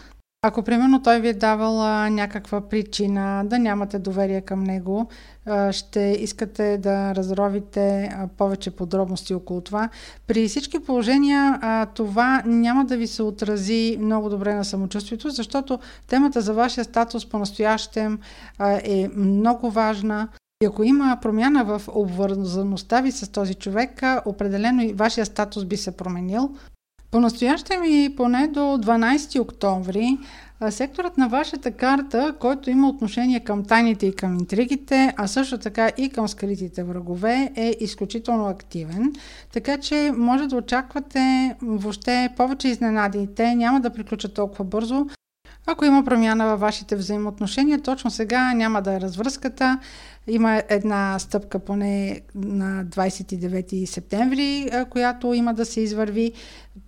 ако, примерно, той ви е давал а, някаква причина да нямате доверие към него, а, ще искате да разровите а, повече подробности около това. При всички положения а, това няма да ви се отрази много добре на самочувствието, защото темата за вашия статус по-настоящем а, е много важна. И ако има промяна в обвързаността ви с този човек, определено и вашия статус би се променил. По-настоящем и поне до 12 октомври секторът на вашата карта, който има отношение към тайните и към интригите, а също така и към скритите врагове, е изключително активен. Така че може да очаквате въобще повече изненади. Те няма да приключат толкова бързо. Ако има промяна във вашите взаимоотношения, точно сега няма да е развръзката. Има една стъпка поне на 29 септември, която има да се извърви.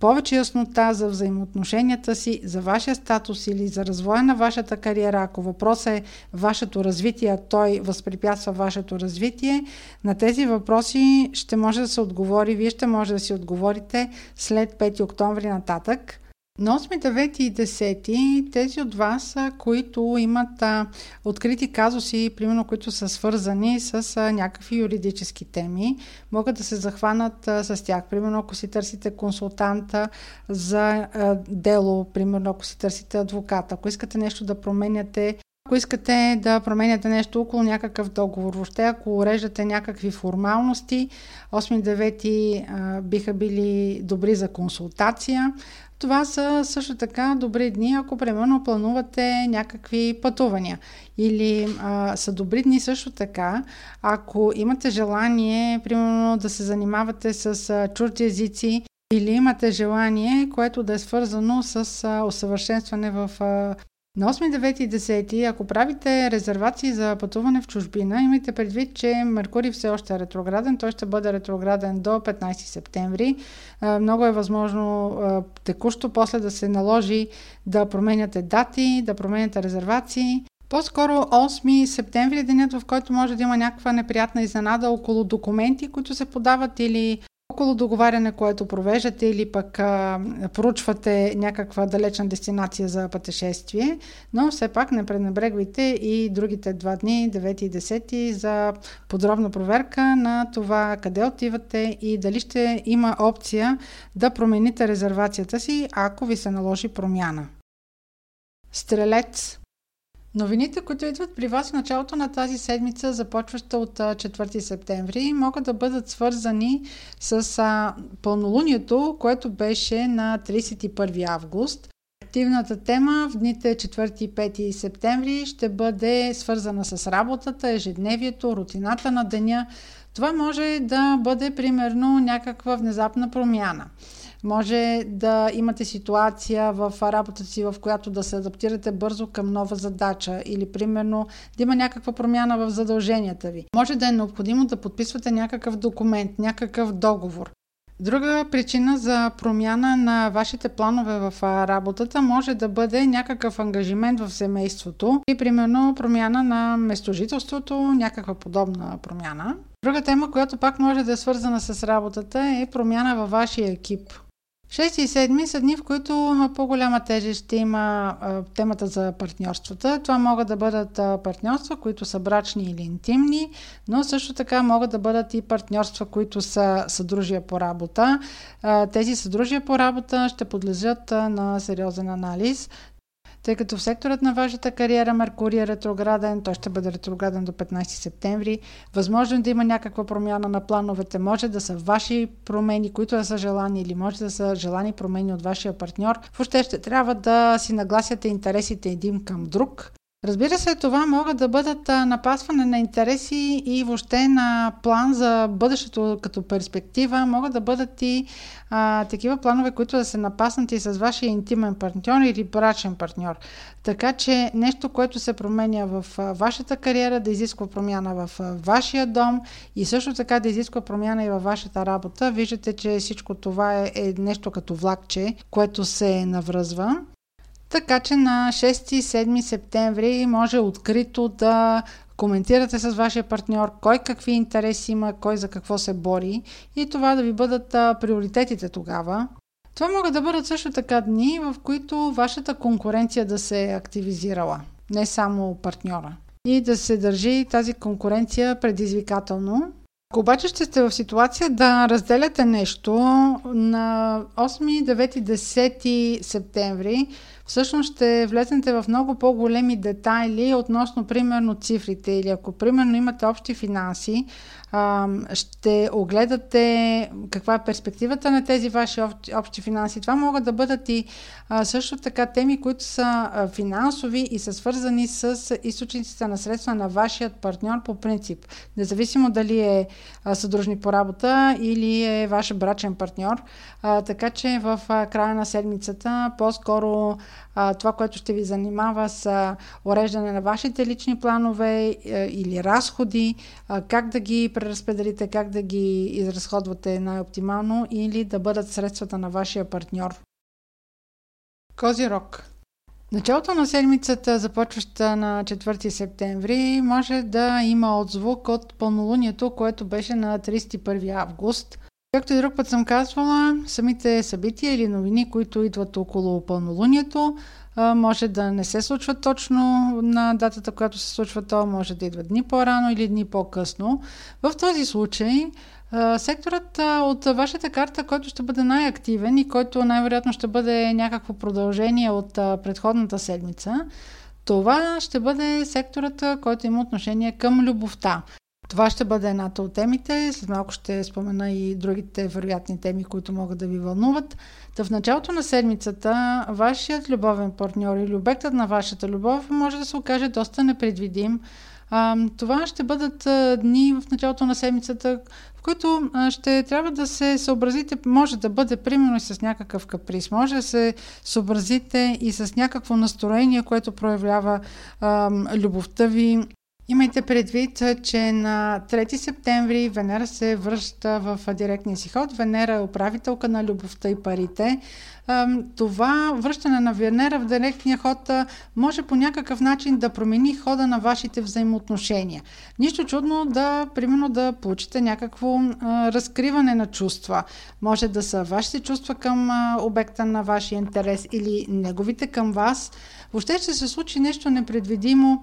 Повече яснота за взаимоотношенията си, за вашия статус или за развоя на вашата кариера. Ако въпросът е вашето развитие, а той възпрепятства вашето развитие, на тези въпроси ще може да се отговори, вие ще може да си отговорите след 5 октомври нататък. На 8, 9 и 10 тези от вас, които имат а, открити казуси, примерно които са свързани с а, някакви юридически теми, могат да се захванат а, с тях. Примерно ако си търсите консултанта за а, дело, примерно ако си търсите адвокат, ако искате нещо да променяте ако искате да променяте нещо около някакъв договор, въобще ако уреждате някакви формалности, 8-9 биха били добри за консултация. Това са също така добри дни, ако примерно планувате някакви пътувания. Или а, са добри дни също така, ако имате желание, примерно, да се занимавате с а, чужди езици или имате желание, което да е свързано с а, усъвършенстване в а, на 8, 9 и 10, ако правите резервации за пътуване в чужбина, имайте предвид, че Меркурий все още е ретрограден. Той ще бъде ретрограден до 15 септември. Много е възможно текущо после да се наложи да променяте дати, да променяте резервации. По-скоро 8 септември е денят, в който може да има някаква неприятна изненада около документи, които се подават или около договаряне, което провеждате или пък а, поручвате някаква далечна дестинация за пътешествие, но все пак не пренебрегвайте и другите два дни, 9 и 10, за подробна проверка на това къде отивате и дали ще има опция да промените резервацията си, ако ви се наложи промяна. Стрелец Новините, които идват при вас в началото на тази седмица, започваща от 4 септември, могат да бъдат свързани с пълнолунието, което беше на 31 август. Активната тема в дните 4 и 5 септември ще бъде свързана с работата, ежедневието, рутината на деня. Това може да бъде примерно някаква внезапна промяна Може да имате ситуация в работата си, в която да се адаптирате бързо към нова задача или примерно да има някаква промяна в задълженията ви. Може да е необходимо да подписвате някакъв документ, някакъв договор. Друга причина за промяна на вашите планове в работата може да бъде някакъв ангажимент в семейството и примерно промяна на местожителството, някаква подобна промяна. Друга тема, която пак може да е свързана с работата е промяна във вашия екип. 6 и 7 са дни, в които по-голяма тежест ще има темата за партньорствата. Това могат да бъдат партньорства, които са брачни или интимни, но също така могат да бъдат и партньорства, които са съдружия по работа. Тези съдружия по работа ще подлежат на сериозен анализ тъй като в секторът на вашата кариера Меркурий е ретрограден, той ще бъде ретрограден до 15 септември. Възможно е да има някаква промяна на плановете, може да са ваши промени, които да са желани или може да са желани промени от вашия партньор. Въобще ще трябва да си нагласяте интересите един към друг, Разбира се, това могат да бъдат напасване на интереси и въобще на план за бъдещето като перспектива. Могат да бъдат и а, такива планове, които да се напаснат и с вашия интимен партньор или брачен партньор. Така че нещо, което се променя в вашата кариера, да изисква промяна в вашия дом и също така да изисква промяна и във вашата работа. Виждате, че всичко това е, е нещо като влакче, което се навръзва. Така че на 6 и 7 септември може открито да коментирате с вашия партньор кой какви интереси има, кой за какво се бори и това да ви бъдат приоритетите тогава. Това могат да бъдат също така дни, в които вашата конкуренция да се е активизирала, не само партньора. И да се държи тази конкуренция предизвикателно. Ако обаче ще сте в ситуация да разделяте нещо на 8, 9, 10 септември, всъщност ще влезнете в много по-големи детайли относно, примерно, цифрите или ако, примерно, имате общи финанси, ще огледате каква е перспективата на тези ваши общи, финанси. Това могат да бъдат и също така теми, които са финансови и са свързани с източниците на средства на вашият партньор по принцип. Независимо дали е съдружник по работа или е ваш брачен партньор. Така че в края на седмицата по-скоро това, което ще ви занимава с уреждане на вашите лични планове или разходи, как да ги преразпределите, как да ги изразходвате най-оптимално или да бъдат средствата на вашия партньор. Козирог Началото на седмицата, започваща на 4 септември, може да има отзвук от пълнолунието, което беше на 31 август. Както и друг път съм казвала, самите събития или новини, които идват около пълнолунието, може да не се случват точно на датата, която се случва то, може да идват дни по-рано или дни по-късно. В този случай секторът от вашата карта, който ще бъде най-активен и който най-вероятно ще бъде някакво продължение от предходната седмица, това ще бъде секторът, който има отношение към любовта. Това ще бъде едната от темите. След малко ще спомена и другите вероятни теми, които могат да ви вълнуват. Та в началото на седмицата вашият любовен партньор или обектът на вашата любов може да се окаже доста непредвидим. Това ще бъдат дни в началото на седмицата, в които ще трябва да се съобразите, може да бъде примерно и с някакъв каприз, може да се съобразите и с някакво настроение, което проявява а, любовта ви Имайте предвид, че на 3 септември Венера се връща в директния си ход. Венера е управителка на любовта и парите. Това връщане на Венера в директния ход може по някакъв начин да промени хода на вашите взаимоотношения. Нищо чудно да, примерно, да получите някакво разкриване на чувства. Може да са вашите чувства към обекта на вашия интерес или неговите към вас. Въобще ще се случи нещо непредвидимо,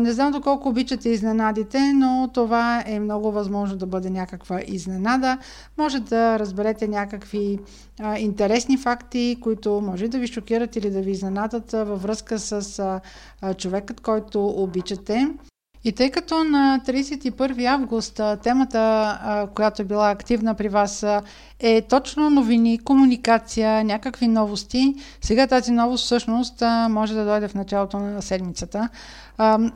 не знам доколко обичате изненадите, но това е много възможно да бъде някаква изненада. Може да разберете някакви интересни факти, които може да ви шокират или да ви изненадат във връзка с човекът, който обичате. И тъй като на 31 август темата, която е била активна при вас, е точно новини, комуникация, някакви новости, сега тази новост всъщност може да дойде в началото на седмицата.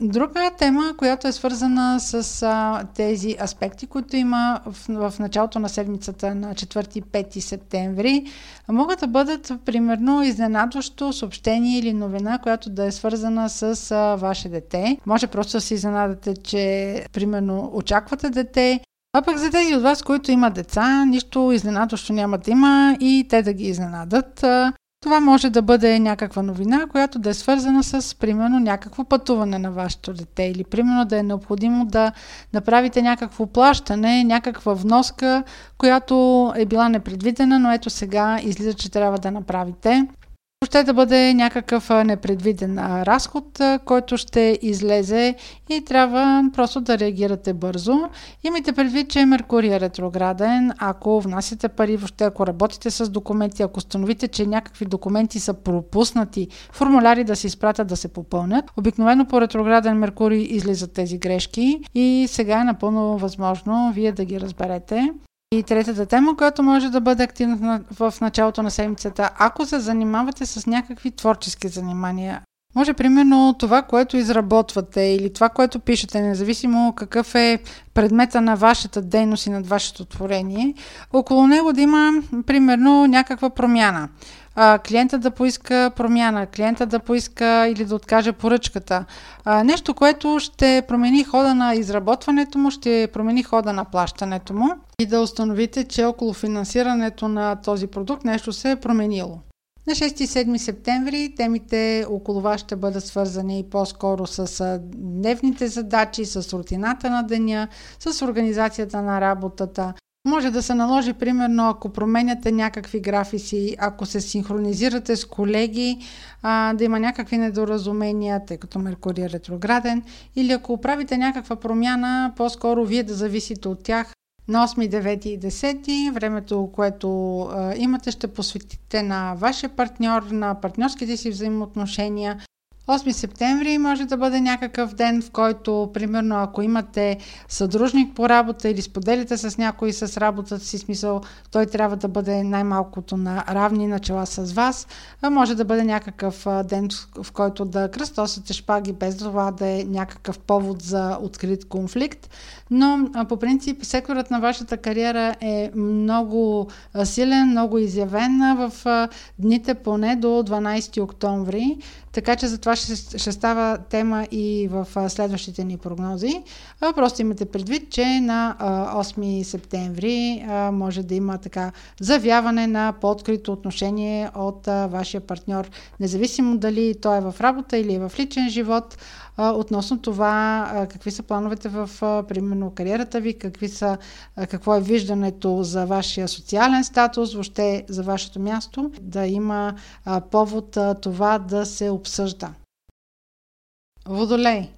Друга тема, която е свързана с тези аспекти, които има в, началото на седмицата на 4-5 септември, могат да бъдат примерно изненадващо съобщение или новина, която да е свързана с ваше дете. Може просто да се изненадате, че примерно очаквате дете а пък за тези от вас, които имат деца, нищо изненадващо няма да има и те да ги изненадат. Това може да бъде някаква новина, която да е свързана с, примерно, някакво пътуване на вашето дете или, примерно, да е необходимо да направите някакво плащане, някаква вноска, която е била непредвидена, но ето сега излиза, че трябва да направите ще да бъде някакъв непредвиден разход, който ще излезе и трябва просто да реагирате бързо. Имайте предвид, че Меркурий е ретрограден. Ако внасяте пари, въобще ако работите с документи, ако установите, че някакви документи са пропуснати, формуляри да се изпратят да се попълнят, обикновено по ретрограден Меркурий излизат тези грешки и сега е напълно възможно вие да ги разберете. И третата тема, която може да бъде активна в началото на седмицата, ако се занимавате с някакви творчески занимания, може примерно това, което изработвате или това, което пишете, независимо какъв е предмета на вашата дейност и над вашето творение, около него да има примерно някаква промяна а, клиента да поиска промяна, клиента да поиска или да откаже поръчката. А, нещо, което ще промени хода на изработването му, ще промени хода на плащането му и да установите, че около финансирането на този продукт нещо се е променило. На 6 и 7 септември темите около вас ще бъдат свързани по-скоро с дневните задачи, с рутината на деня, с организацията на работата, може да се наложи, примерно, ако променяте някакви графици, ако се синхронизирате с колеги, а, да има някакви недоразумения, тъй като Меркурий е ретрограден, или ако правите някаква промяна, по-скоро вие да зависите от тях. На 8, 9 и 10 времето, което а, имате, ще посветите на вашия партньор, на партньорските си взаимоотношения, 8 септември може да бъде някакъв ден, в който, примерно, ако имате съдружник по работа или споделите с някой с работата си, смисъл, той трябва да бъде най-малкото на равни начала с вас. А може да бъде някакъв ден, в който да кръстосате шпаги, без това да е някакъв повод за открит конфликт. Но по принцип секторът на вашата кариера е много силен, много изявен в дните поне до 12 октомври. Така че за това ще, ще става тема и в следващите ни прогнози. Просто имате предвид, че на 8 септември може да има така завяване на по-открито отношение от вашия партньор, независимо дали той е в работа или е в личен живот а, относно това а, какви са плановете в, а, примерно, кариерата ви, какви са, а, какво е виждането за вашия социален статус, въобще за вашето място, да има а, повод а, това да се обсъжда. Водолей.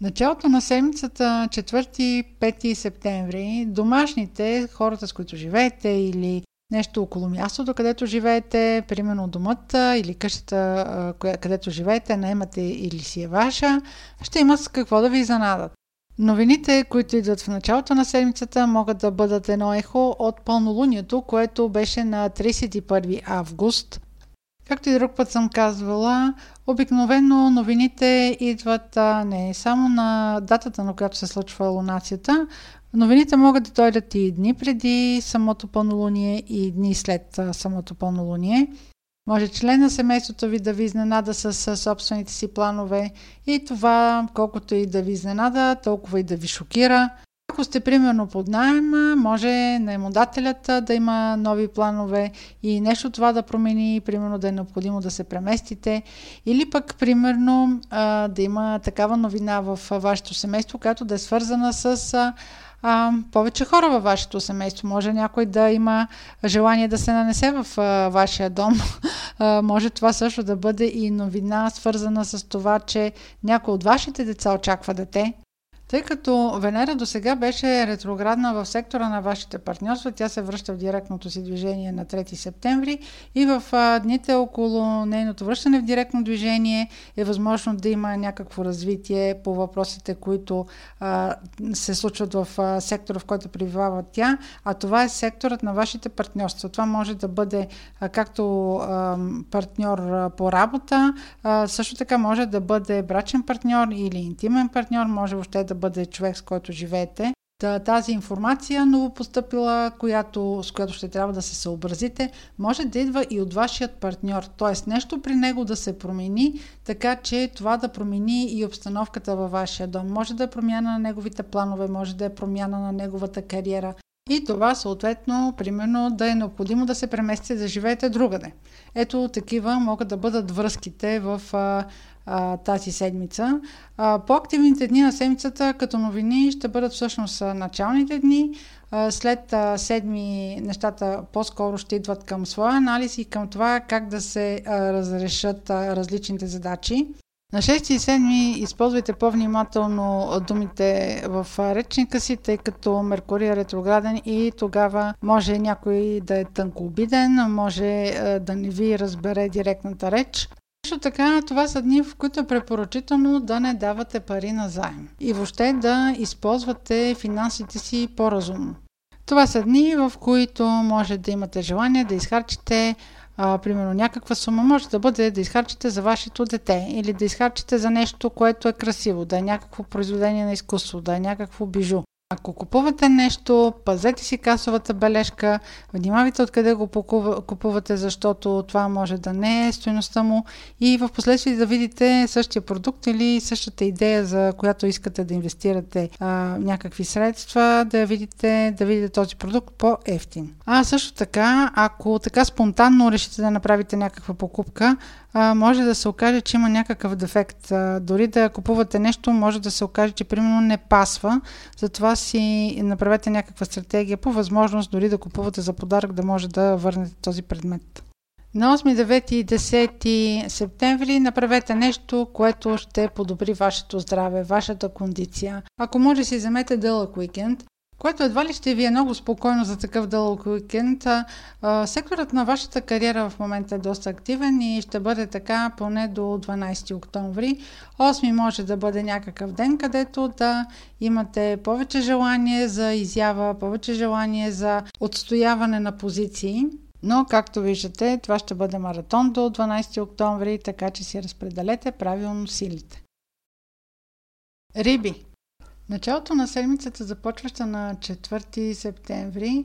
Началото на седмицата 4-5 септември домашните, хората с които живеете или нещо около мястото, където живеете, примерно домата или къщата, където живеете, наемате или си е ваша, ще има с какво да ви занадат. Новините, които идват в началото на седмицата, могат да бъдат едно ехо от пълнолунието, което беше на 31 август. Както и друг път съм казвала, обикновено новините идват не само на датата, на която се случва лунацията, Новините могат да дойдат и дни преди самото пълнолуние и дни след самото пълнолуние. Може член на семейството ви да ви изненада с собствените си планове и това, колкото и да ви изненада, толкова и да ви шокира. Ако сте примерно под найем, може наемодателят да има нови планове и нещо това да промени, примерно да е необходимо да се преместите или пък примерно да има такава новина в вашето семейство, която да е свързана с а, повече хора във вашето семейство. Може някой да има желание да се нанесе в а, вашия дом. *laughs* А, може това също да бъде и новина, свързана с това, че някой от вашите деца очаква дете. Тъй като Венера до сега беше ретроградна в сектора на вашите партньорства, тя се връща в директното си движение на 3 септември и в дните около нейното връщане в директно движение е възможно да има някакво развитие по въпросите, които а, се случват в а, сектора, в който пребивава тя, а това е секторът на вашите партньорства. Това може да бъде а, както а, партньор а, по работа, а, също така може да бъде брачен партньор или интимен партньор, може въобще да бъде човек, с който живеете. Та, тази информация, новопостъпила, която, с която ще трябва да се съобразите, може да идва и от вашият партньор. Т.е. нещо при него да се промени, така че това да промени и обстановката във вашия дом. Може да е промяна на неговите планове, може да е промяна на неговата кариера. И това съответно, примерно, да е необходимо да се преместите да живеете другаде. Ето такива могат да бъдат връзките в а, тази седмица. А, по-активните дни на седмицата като новини ще бъдат всъщност началните дни. А, след а, седми нещата по-скоро ще идват към своя анализ и към това как да се а, разрешат а, различните задачи. На 6 и 7 използвайте по-внимателно думите в речника си, тъй като Меркурий е ретрограден и тогава може някой да е тънкообиден, може да не ви разбере директната реч. Също така, това са дни, в които е препоръчително да не давате пари на заем и въобще да използвате финансите си по-разумно. Това са дни, в които може да имате желание да изхарчите а, примерно някаква сума. Може да бъде да изхарчите за вашето дете или да изхарчите за нещо, което е красиво, да е някакво произведение на изкуство, да е някакво бижу. Ако купувате нещо, пазете си касовата бележка, внимавайте откъде го купувате, защото това може да не е стоеността му и в последствие да видите същия продукт или същата идея, за която искате да инвестирате а, някакви средства, да видите, да видите този продукт по-ефтин. А също така, ако така спонтанно решите да направите някаква покупка, а, може да се окаже, че има някакъв дефект. А, дори да купувате нещо, може да се окаже, че примерно не пасва. Затова си направете някаква стратегия по възможност дори да купувате за подарък, да може да върнете този предмет. На 8, 9 и 10 септември направете нещо, което ще подобри вашето здраве, вашата кондиция. Ако може си вземете дълъг уикенд, което едва ли ще ви е много спокойно за такъв дълъг уикенд. Секторът на вашата кариера в момента е доста активен и ще бъде така поне до 12 октомври. 8 може да бъде някакъв ден, където да имате повече желание за изява, повече желание за отстояване на позиции. Но, както виждате, това ще бъде маратон до 12 октомври, така че си разпределете правилно силите. Риби Началото на седмицата започваща на 4 септември.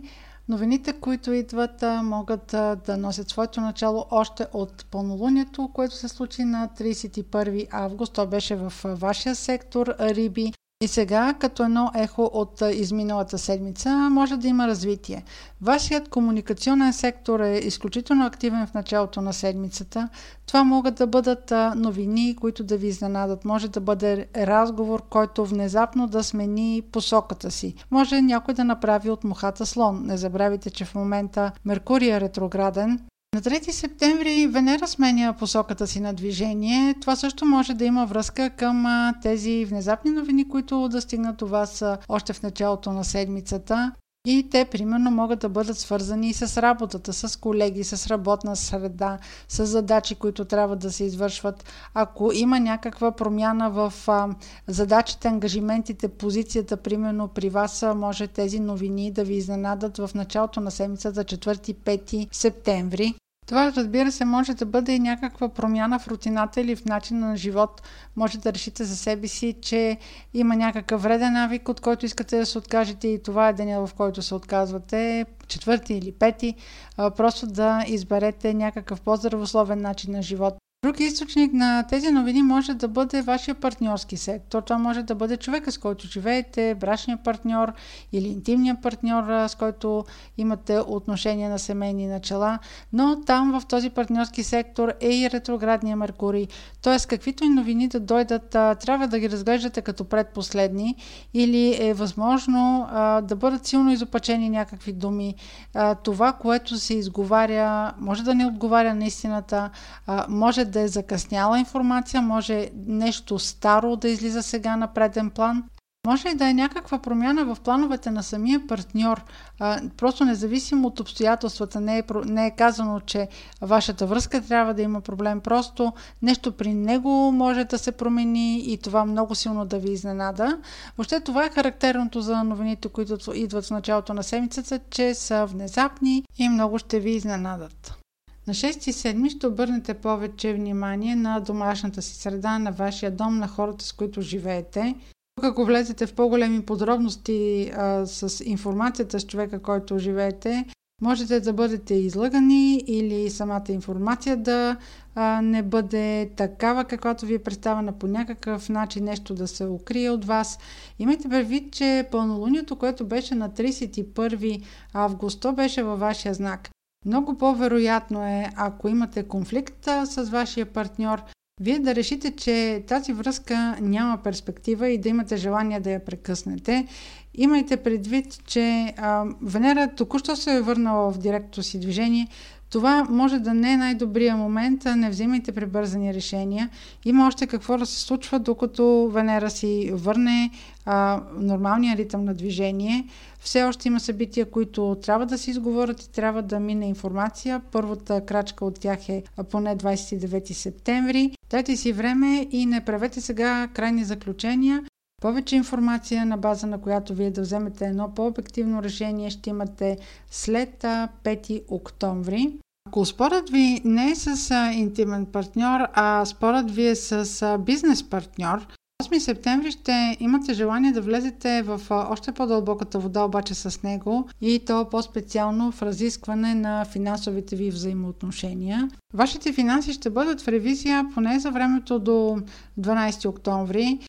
Новините, които идват, могат да носят своето начало още от пълнолунието, което се случи на 31 август. То беше в вашия сектор Риби. И сега, като едно ехо от изминалата седмица, може да има развитие. Вашият комуникационен сектор е изключително активен в началото на седмицата. Това могат да бъдат новини, които да ви изненадат. Може да бъде разговор, който внезапно да смени посоката си. Може някой да направи от мухата слон. Не забравяйте, че в момента Меркурий е ретрограден на 3 септември Венера сменя посоката си на движение. Това също може да има връзка към тези внезапни новини, които да стигнат до вас още в началото на седмицата. И те, примерно, могат да бъдат свързани и с работата, с колеги, с работна среда, с задачи, които трябва да се извършват. Ако има някаква промяна в а, задачите, ангажиментите, позицията, примерно при вас, може тези новини да ви изненадат в началото на седмицата 4-5 септември. Това, разбира се, може да бъде и някаква промяна в рутината или в начина на живот. Може да решите за себе си, че има някакъв вреден навик, от който искате да се откажете и това е деня, в който се отказвате, четвърти или пети. Просто да изберете някакъв по-здравословен начин на живот. Друг източник на тези новини може да бъде вашия партньорски сектор. Това може да бъде човека, с който живеете, брачния партньор или интимния партньор, с който имате отношения на семейни начала. Но там в този партньорски сектор е и ретроградния Меркурий. Тоест, каквито и новини да дойдат, трябва да ги разглеждате като предпоследни или е възможно да бъдат силно изопачени някакви думи. Това, което се изговаря, може да не отговаря на истината, може да е закъсняла информация, може нещо старо да излиза сега на преден план. Може и да е някаква промяна в плановете на самия партньор. А, просто независимо от обстоятелствата, не е, не е казано, че вашата връзка трябва да има проблем. Просто нещо при него може да се промени и това много силно да ви изненада. Въобще това е характерното за новините, които идват в началото на седмицата, че са внезапни и много ще ви изненадат. На 6 седми ще обърнете повече внимание на домашната си среда, на вашия дом, на хората, с които живеете. Тук, ако влезете в по-големи подробности а, с информацията с човека, който живеете, можете да бъдете излъгани или самата информация да а, не бъде такава, каквато ви е представена по някакъв начин, нещо да се укрие от вас. Имайте предвид, че пълнолунието, което беше на 31 август, то беше във вашия знак. Много по-вероятно е, ако имате конфликт с вашия партньор, вие да решите, че тази връзка няма перспектива и да имате желание да я прекъснете. Имайте предвид, че а, Венера току-що се е върнала в директното си движение. Това може да не е най-добрия момент, не взимайте прибързани решения. Има още какво да се случва, докато Венера си върне а, нормалния ритъм на движение. Все още има събития, които трябва да се изговорят и трябва да мине информация. Първата крачка от тях е поне 29 септември. Дайте си време и не правете сега крайни заключения. Повече информация, на база на която вие да вземете едно по-обективно решение, ще имате след 5 октомври. Ако спорът ви не е с интимен партньор, а спорът ви е с бизнес партньор, 8 септември ще имате желание да влезете в още по-дълбоката вода, обаче с него и то по-специално в разискване на финансовите ви взаимоотношения. Вашите финанси ще бъдат в ревизия поне за времето до 12 октомври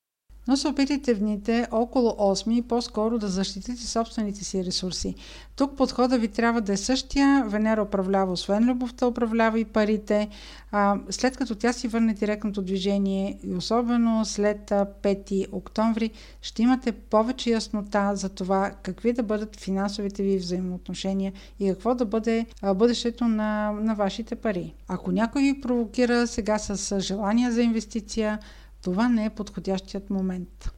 но се опитайте в дните около 8 по-скоро да защитите собствените си ресурси. Тук подхода ви трябва да е същия. Венера управлява, освен любовта, управлява и парите. А, след като тя си върне директното движение и особено след 5 октомври, ще имате повече яснота за това какви да бъдат финансовите ви взаимоотношения и какво да бъде бъдещето на, на вашите пари. Ако някой ви провокира сега с желание за инвестиция, това не е подходящият момент.